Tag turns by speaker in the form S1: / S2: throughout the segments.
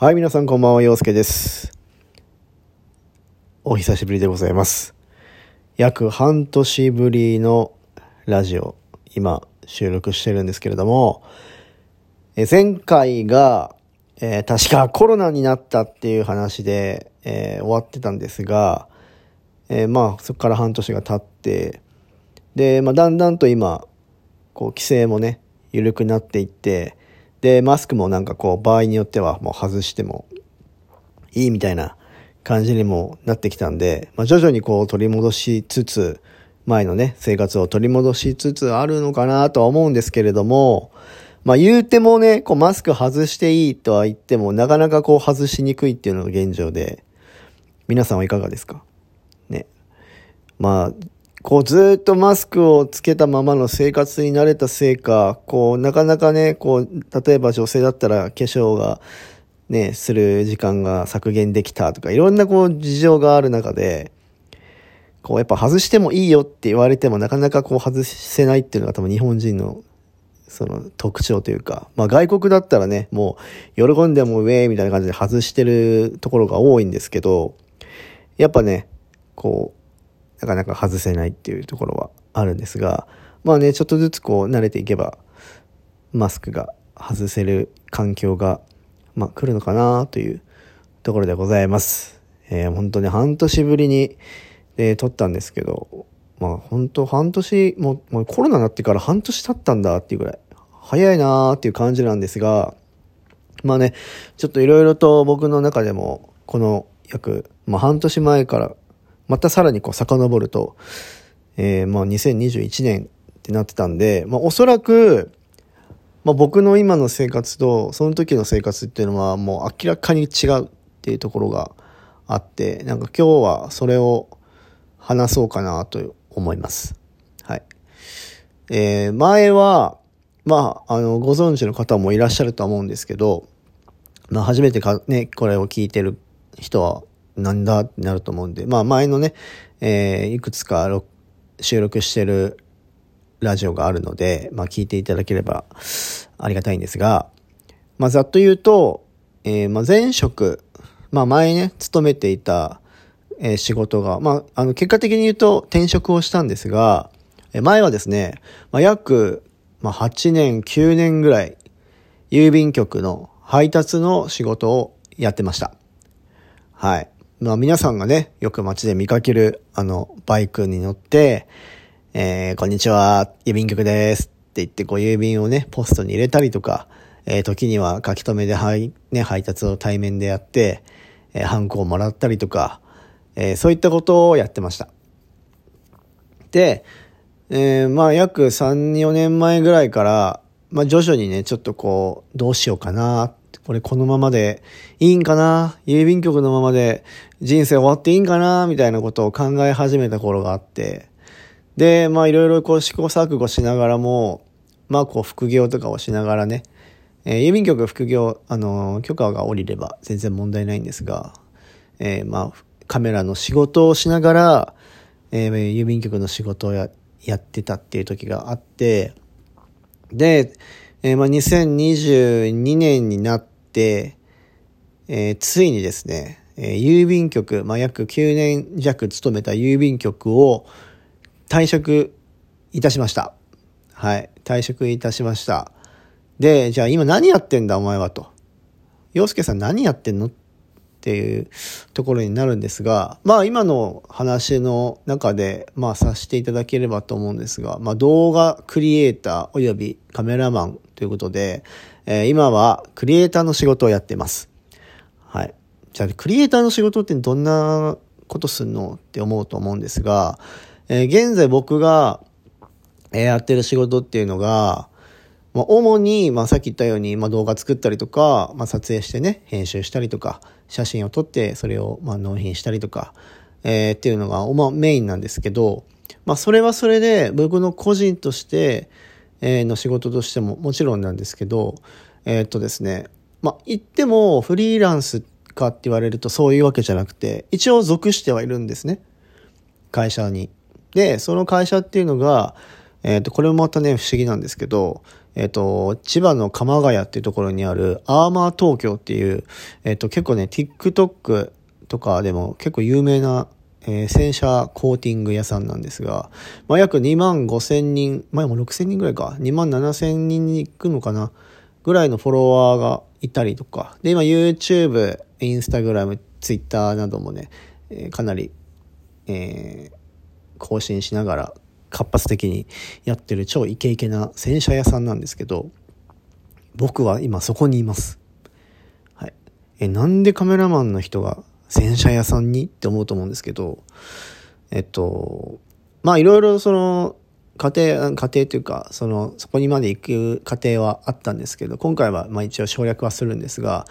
S1: はい、皆さんこんばんは、陽介です。お久しぶりでございます。約半年ぶりのラジオ、今収録してるんですけれども、え前回が、えー確かコロナになったっていう話で、えー終わってたんですが、えーまあそこから半年が経って、で、まあだんだんと今、こう規制もね、緩くなっていって、で、マスクもなんかこう場合によってはもう外してもいいみたいな感じにもなってきたんで、まあ、徐々にこう取り戻しつつ、前のね、生活を取り戻しつつあるのかなとは思うんですけれども、まあ言うてもね、こうマスク外していいとは言っても、なかなかこう外しにくいっていうのが現状で、皆さんはいかがですか？ね。まあ、こうずっとマスクをつけたままの生活に慣れたせいか、こうなかなかね、こう、例えば女性だったら化粧がね、する時間が削減できたとか、いろんなこう事情がある中で、こうやっぱ外してもいいよって言われてもなかなかこう外せないっていうのが多分日本人のその特徴というか、まあ外国だったらね、もう喜んでもウェイみたいな感じで外してるところが多いんですけど、やっぱね、こう、なかなか外せないっていうところはあるんですが、まあね、ちょっとずつこう慣れていけば、マスクが外せる環境が、まあ来るのかなというところでございます。えー本当に半年ぶりに、えー撮ったんですけど、まあ本当半年、もうもうコロナになってから半年経ったんだっていうぐらい、早いなーっていう感じなんですが、まあね、ちょっといろいろと僕の中でも、この約、まあ半年前から、またさらにこう遡ると、えーまあ2021年ってなってたんで、まあおそらく、まあ僕の今の生活と、その時の生活っていうのはもう明らかに違うっていうところがあって、なんか今日はそれを話そうかなと思います。はい。えー前は、まあ、あの、ご存知の方もいらっしゃるとは思うんですけど、まあ、初めてか、ね、これを聞いてる人は、なんだってなると思うんで、まあ、前のね、えーいくつか収録してるラジオがあるので、まあ、聞いていただければありがたいんですが、まあ、ざっと言うと、えーまあ、前職、まあ、前ね、勤めていた、えー仕事が、まあ、あの、結果的に言うと転職をしたんですが、え前はですね、まあ、約、まあ、8年、9年ぐらい、郵便局の配達の仕事をやってました。はい。まあ皆さんがね、よく街で見かける、あの、バイクに乗って、えー、こんにちは、郵便局ですって言って、こう郵便をね、ポストに入れたりとか、えー、時には書き留めで配、ね、配達を対面でやって、えー、ハンコをもらったりとか、えー、そういったことをやってました。で、えーまあ約3、4年前ぐらいから、まあ徐々にね、ちょっとこう、どうしようかな。これこのままでいいんかな？郵便局のままで人生終わっていいんかな？みたいなことを考え始めた頃があって。で、まあいろいろこう試行錯誤しながらも、まあこう副業とかをしながらね、えー郵便局副業、あのー許可が下りれば全然問題ないんですが、えーまあカメラの仕事をしながら、えー郵便局の仕事をややってたっていう時があって、で、えーまあ、2022年になって、えーついにですね、えー郵便局、まあ、約9年弱勤めた郵便局を退職いたしました。はい。退職いたしました。で、じゃあ今何やってんだお前はと。洋介さん何やってんのっっていうところになるんですが、まあ今の話の中で、まあさせていただければと思うんですが、まあ動画クリエイターおよびカメラマンということで、えー今はクリエイターの仕事をやってます。はい。じゃあクリエイターの仕事ってどんなことすんのって思うと思うんですが、えー現在僕が、えーやってる仕事っていうのが、まあ、主に、まあ、さっき言ったように、まあ、動画作ったりとか、まあ、撮影してね、編集したりとか、写真を撮って、それを、まあ、納品したりとか、えーっていうのが、まあ、メインなんですけど、まあ、それはそれで、僕の個人として、えーの仕事としてももちろんなんですけど、えーっとですね、まあ、言っても、フリーランスかって言われるとそういうわけじゃなくて、一応属してはいるんですね。会社に。で、その会社っていうのが、えっ、と、これもまたね、不思議なんですけど、えっ、と、千葉の鎌ヶ谷っていうところにあるアーマー東京っていう、えっ、と、結構ね、TikTok とかでも結構有名な、えー、洗車コーティング屋さんなんですが、まあ、約2万5千人、前も6千人ぐらいか、2万7千人に行くのかな、ぐらいのフォロワーがいたりとか、で、今 YouTube、Instagram、Twitter などもね、えー、かなり、えー、更新しながら活発的にやってる超イケイケな洗車屋さんなんですけど、僕は今そこにいます。はい。え、なんでカメラマンの人が洗車屋さんにって思うと思うんですけど、えっと、まあいろいろその、家庭、家庭というか、その、そこにまで行く過程はあったんですけど、今回はまあ一応省略はするんですが、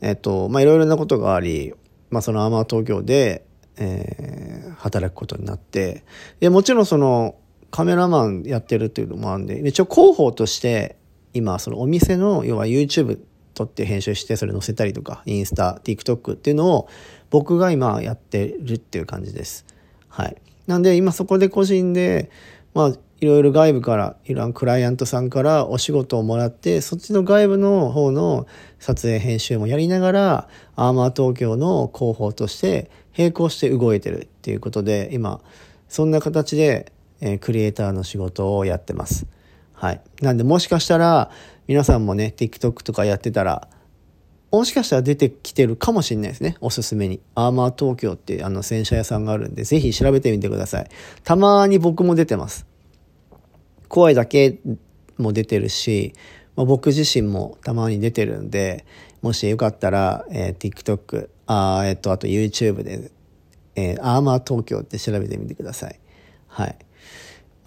S1: えっと、まあいろいろなことがあり、まあそのアーマー東京で、えー、働くことになって、で、もちろんその、カメラマンやってるっていうのもあるんで、一応広報として、今、そのお店の、要は YouTube 撮って編集してそれ載せたりとか、インスタ、TikTok っていうのを僕が今やってるっていう感じです。はい。なんで今そこで個人で、まあ、いろいろ外部から、いろんなクライアントさんからお仕事をもらって、そっちの外部の方の撮影編集もやりながら、アーマー東京の広報として並行して動いてるっていうことで、今、そんな形で、えー、クリエイターの仕事をやってます。はい。なんで、もしかしたら、皆さんもね、TikTok とかやってたら、もしかしたら出てきてるかもしれないですね。おすすめに。アーマー東京ってあの洗車屋さんがあるんで、ぜひ調べてみてください。たまに僕も出てます。声だけも出てるし、まあ、僕自身もたまに出てるんで、もしよかったら、えー、TikTok、あえっ、ー、と、あと YouTube で、えー、アーマー東京って調べてみてください。はい。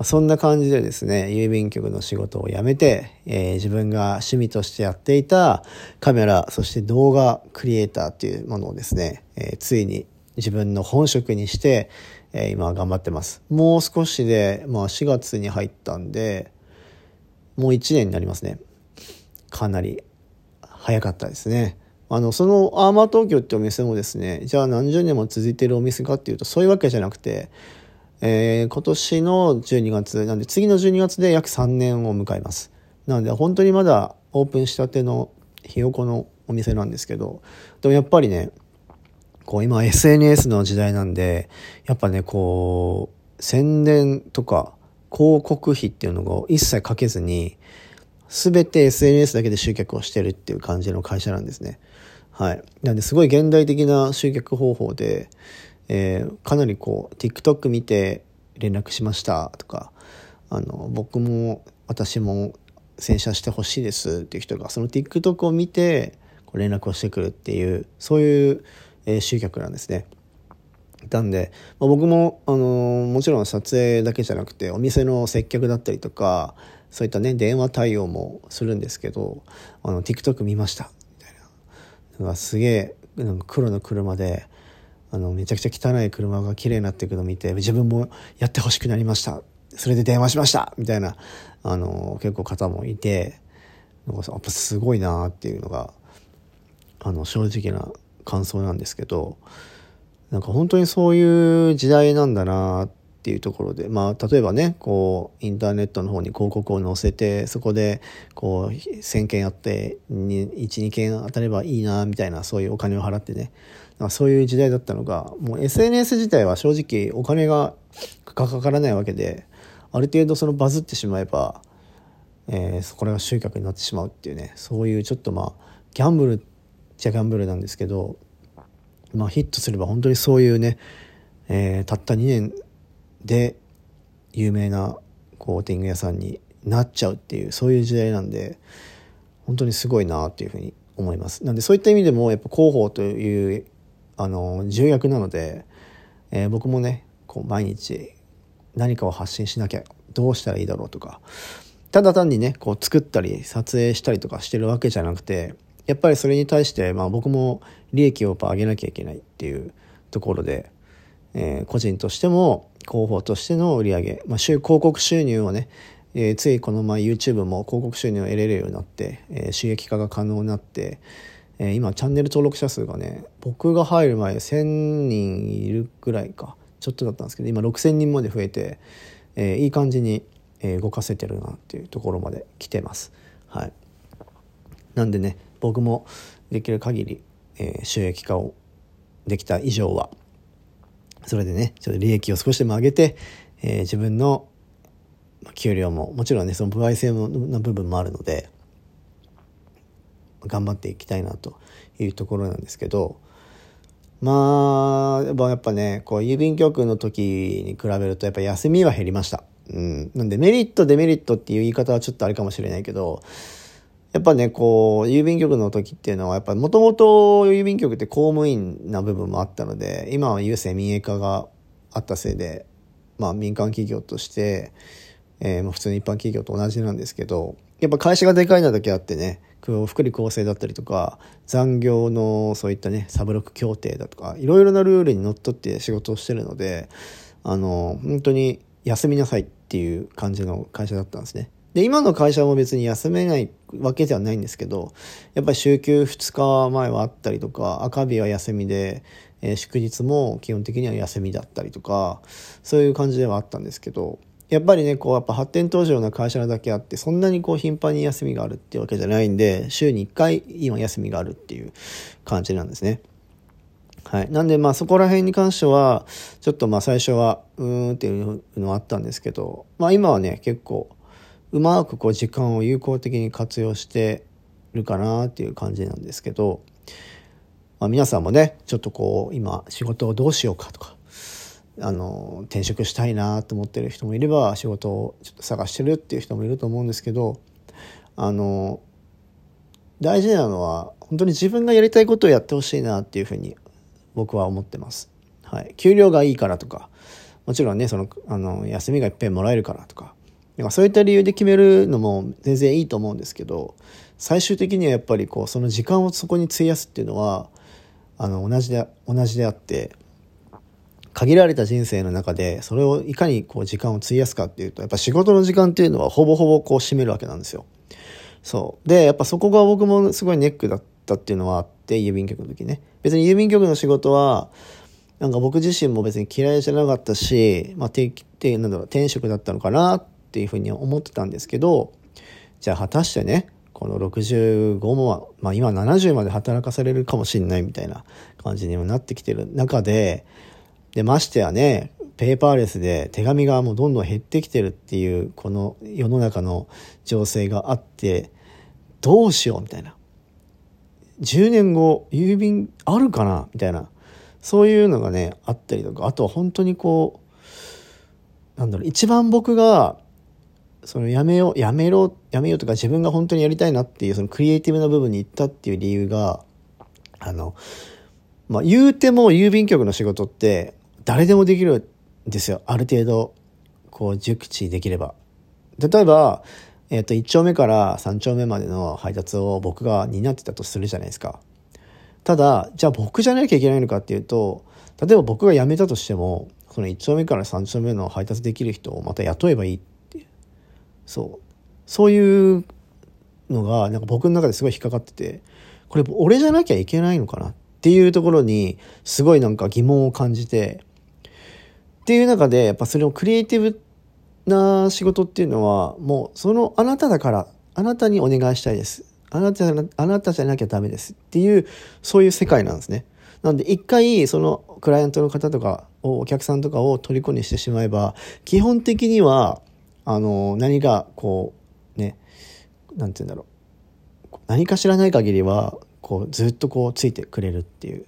S1: そんな感じでですね、郵便局の仕事を辞めて、えー、自分が趣味としてやっていたカメラ、そして動画クリエイターっていうものをですね、えー、ついに自分の本職にして、えー、今頑張ってます。もう少しで、まあ4月に入ったんで、もう1年になりますね。かなり早かったですね。あの、そのアーマー東京ってお店もですね、じゃあ何十年も続いてるお店かっていうとそういうわけじゃなくて、えー、今年の12月、なんで次の12月で約3年を迎えます。なので本当にまだオープンしたてのひよこのお店なんですけど、でもやっぱりね、こう今 SNS の時代なんで、やっぱね、こう、宣伝とか広告費っていうのを一切かけずに、すべて SNS だけで集客をしてるっていう感じの会社なんですね。はい。なんですごい現代的な集客方法で、えー、かなりこう TikTok 見て連絡しましたとかあの僕も私も洗車してほしいですっていう人がその TikTok を見てこう連絡をしてくるっていうそういう、えー、集客なんですね。なんで、まあ、僕も、あのー、もちろん撮影だけじゃなくてお店の接客だったりとかそういったね電話対応もするんですけどあの TikTok 見ました。みたいな。なんかすげえなんか黒の車であのめちゃくちゃ汚い車が綺麗になっていくのを見て自分もやってほしくなりました。それで電話しました。みたいなあの結構方もいてなんかやっぱすごいなっていうのがあの正直な感想なんですけどなんか本当にそういう時代なんだなっっていうところでまあ例えばねこうインターネットの方に広告を載せてそこでこう1,000件あって12件当たればいいなみたいなそういうお金を払ってね。そういう時代だったのが、もう SNS 自体は正直お金がかからないわけで、ある程度そのバズってしまえば、えー、これが集客になってしまうっていうね、そういうちょっとまあ、ギャンブルっちゃギャンブルなんですけど、まあヒットすれば本当にそういうね、えー、たった2年で有名なコーティング屋さんになっちゃうっていう、そういう時代なんで、本当にすごいなっていうふうに思います。なんでそういった意味でもやっぱ広報というあの重役なので、えー、僕もねこう毎日何かを発信しなきゃどうしたらいいだろうとかただ単にねこう作ったり撮影したりとかしてるわけじゃなくてやっぱりそれに対して、まあ、僕も利益をやっぱ上げなきゃいけないっていうところで、えー、個人としても広報としての売り上げ、まあ、広告収入をね、えー、ついこの前 YouTube も広告収入を得れるようになって、えー、収益化が可能になって、えー、今チャンネル登録者数がね僕が入る前1000人いるぐらいかちょっとだったんですけど今6000人まで増えて、えー、いい感じに、動かせてるなっていうところまで来てます。はい、なんでね僕もできる限り、え、収益化をできた以上はそれでねちょっと利益を少しでも上げて、えー、自分の給料ももちろんねその歩合制の部分もあるので頑張っていきたいなというところなんですけどまあやっぱねこう郵便局の時に比べるとやっぱ休みは減りました。うん、なんでメリットデメリットっていう言い方はちょっとあれかもしれないけどやっぱねこう郵便局の時っていうのはやっぱもともと郵便局って公務員な部分もあったので今は郵政民営化があったせいでまあ民間企業として、えー、普通の一般企業と同じなんですけどやっぱ会社がでかいなだけあってね福利厚生だったりとか残業のそういったねサブロック協定だとかいろいろなルールにのっとって仕事をしてるのであの本当に休みなさいっていう感じの会社だったんですね。で、今の会社も別に休めないわけではないんですけど、やっぱり週休2日前はあったりとか、赤日は休みで、えー、祝日も基本的には休みだったりとか、そういう感じではあったんですけど、やっぱりね、こう、やっぱ発展途上の会社なだけあって、そんなにこう頻繁に休みがあるっていうわけじゃないんで、週に1回今休みがあるっていう感じなんですね。はい。なんで、まあそこら辺に関しては、ちょっとまあ最初は、うーんっていうのはあったんですけど、まあ今はね、結構、うまくこう時間を有効的に活用してるかなっていう感じなんですけど、まあ皆さんもね、ちょっとこう、今仕事をどうしようかとか、あの、転職したいなと思ってる人もいれば、仕事をちょっと探してるっていう人もいると思うんですけど、あの、大事なのは、本当に自分がやりたいことをやってほしいなっていうふうに僕は思ってます。はい。給料がいいからとか、もちろんね、その、あの、休みがいっぺんもらえるからとか、そういった理由で決めるのも全然いいと思うんですけど、最終的にはやっぱりこう、その時間をそこに費やすっていうのは、あの、同じで、同じであって、限られた人生の中で、それをいかにこう時間を費やすかっていうと、やっぱ仕事の時間っていうのはほぼほぼこう占めるわけなんですよ。そう。で、やっぱそこが僕もすごいネックだったっていうのはあって、郵便局の時ね。別に郵便局の仕事は、なんか僕自身も別に嫌いじゃなかったし、まあ、定期、なんだろう、転職だったのかなっていうふうに思ってたんですけど、じゃあ果たしてね、この65も、まあ今70まで働かされるかもしんないみたいな感じにもなってきてる中で、で、ましてやね、ペーパーレスで手紙がもうどんどん減ってきてるっていう、この世の中の情勢があって、どうしようみたいな。10年後郵便あるかなみたいなそういうのがねあったりとかあとは本当にこうなんだろう一番僕がそのやめようやめろやめようとか自分が本当にやりたいなっていうそのクリエイティブな部分に行ったっていう理由があのまあ言うても郵便局の仕事って誰でもできるんですよある程度こう熟知できれば例えばえっ、と、1丁目から3丁目までの配達を僕が担ってたとするじゃないですか。ただ、じゃあ僕じゃなきゃいけないのかっていうと、例えば僕が辞めたとしても、その1丁目から3丁目の配達できる人をまた雇えばいいっ。そう。そういうのが、なんか僕の中ですごい引っかかってて、これ俺じゃなきゃいけないのかなっていうところに、すごいなんか疑問を感じて、っていう中で、やっぱそれをクリエイティブな仕事っていうのは、もうそのあなただから、あなたにお願いしたいです。あなたあなたじゃなきゃダメですっていう、そういう世界なんですね。なんで一回そのクライアントの方とかをお客さんとかを虜にしてしまえば、基本的には、あの、何かこう、ね、なんて言うんだろう。何か知らない限りは、こう、ずっとこう、ついてくれるっていう。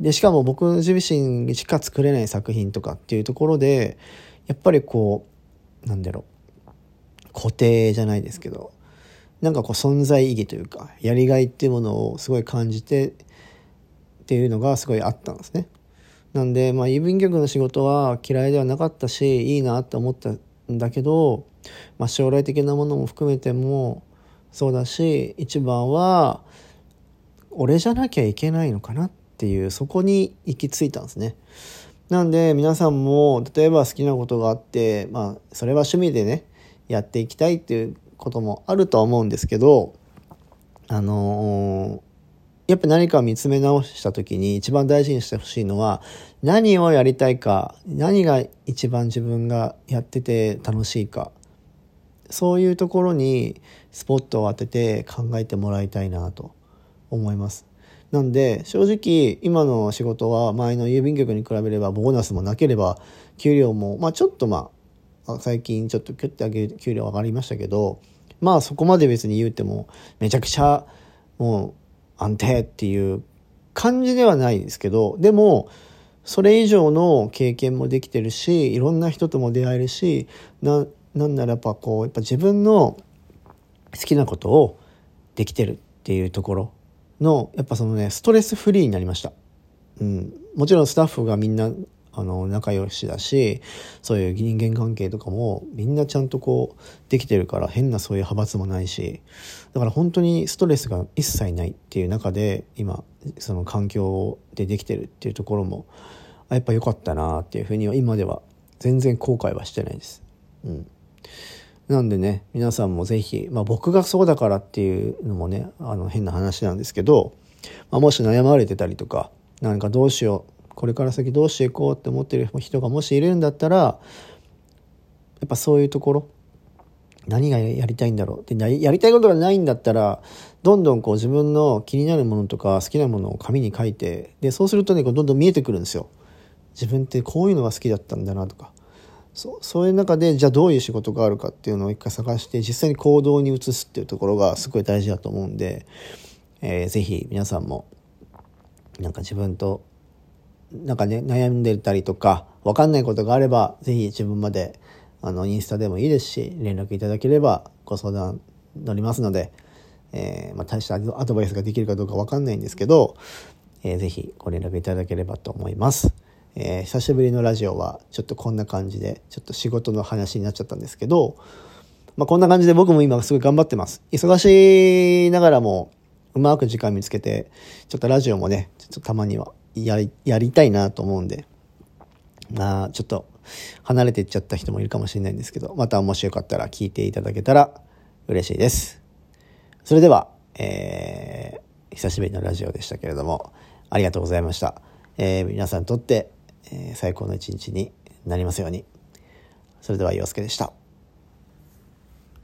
S1: で、しかも僕自身しか作れない作品とかっていうところで、やっぱりこう、なんだろう固定じゃないですけどなんかこう存在意義というかやりがいっていうものをすごい感じてっていうのがすごいあったんですね。なんで、まあ、郵便局の仕事は嫌いではなかったしいいなって思ったんだけど、まあ、将来的なものも含めてもそうだし一番は俺じゃなきゃいけないのかなっていうそこに行き着いたんですね。なんで皆さんも例えば好きなことがあってまあそれは趣味でねやっていきたいっていうこともあるとは思うんですけどあの、やっぱ何かを見つめ直した時に一番大事にしてほしいのは何をやりたいか何が一番自分がやってて楽しいか。そういうところにスポットを当てて考えてもらいたいなと思います。なんで正直今の仕事は前の郵便局に比べればボーナスもなければ給料もまあちょっとまあ最近ちょっとキュッて上げる給料上がりましたけどまあそこまで別に言うてもめちゃくちゃもう安定っていう感じではないですけどでもそれ以上の経験もできてるしいろんな人とも出会えるしななんならやっぱこうやっぱ自分の好きなことをできてるっていうところのやっぱそのねストレスフリーになりました。うん、もちろんスタッフがみんなあの仲良しだしそういう人間関係とかもみんなちゃんとこうできてるから変なそういう派閥もないしだから本当にストレスが一切ないっていう中で今その環境でできてるっていうところもやっぱ良かったなっていうふうには今では全然後悔はしてないです。うん、なんでね皆さんも是非、まあ、僕がそうだからっていうのもねあの変な話なんですけど、まあ、もし悩まれてたりとか何かどうしようこれから先どうしていこうって思ってる人がもしいるんだったらやっぱそういうところ何がやりたいんだろうでやりたいことがないんだったらどんどんこう自分の気になるものとか好きなものを紙に書いてでそうするとねどんどん見えてくるんですよ。自分ってこういうのが好きだったんだなとかそうそういう中でじゃあどういう仕事があるかっていうのを一回探して実際に行動に移すっていうところがすごい大事だと思うんで、えー、ぜひ皆さんもなんか自分となんかね、悩んでたりとか、わかんないことがあれば、ぜひ自分まで、あの、インスタでもいいですし、連絡いただければご相談乗りますので、えー、まあ、大したアドバイスができるかどうかわかんないんですけど、えー、ぜひご連絡いただければと思います。えー、久しぶりのラジオは、ちょっとこんな感じで、ちょっと仕事の話になっちゃったんですけど、まあ、こんな感じで僕も今すごい頑張ってます。忙しいながらも、うまく時間見つけて、ちょっとラジオもね、ちょっとたまにはやり、やりたいなと思うんで、まあ、ちょっと離れていっちゃった人もいるかもしれないんですけど、またもしよかったら聞いていただけたら嬉しいです。それでは、えー、久しぶりのラジオでしたけれども、ありがとうございました。えー、皆さんにとって、えー、最高の一日になりますように。それでは、洋介でした。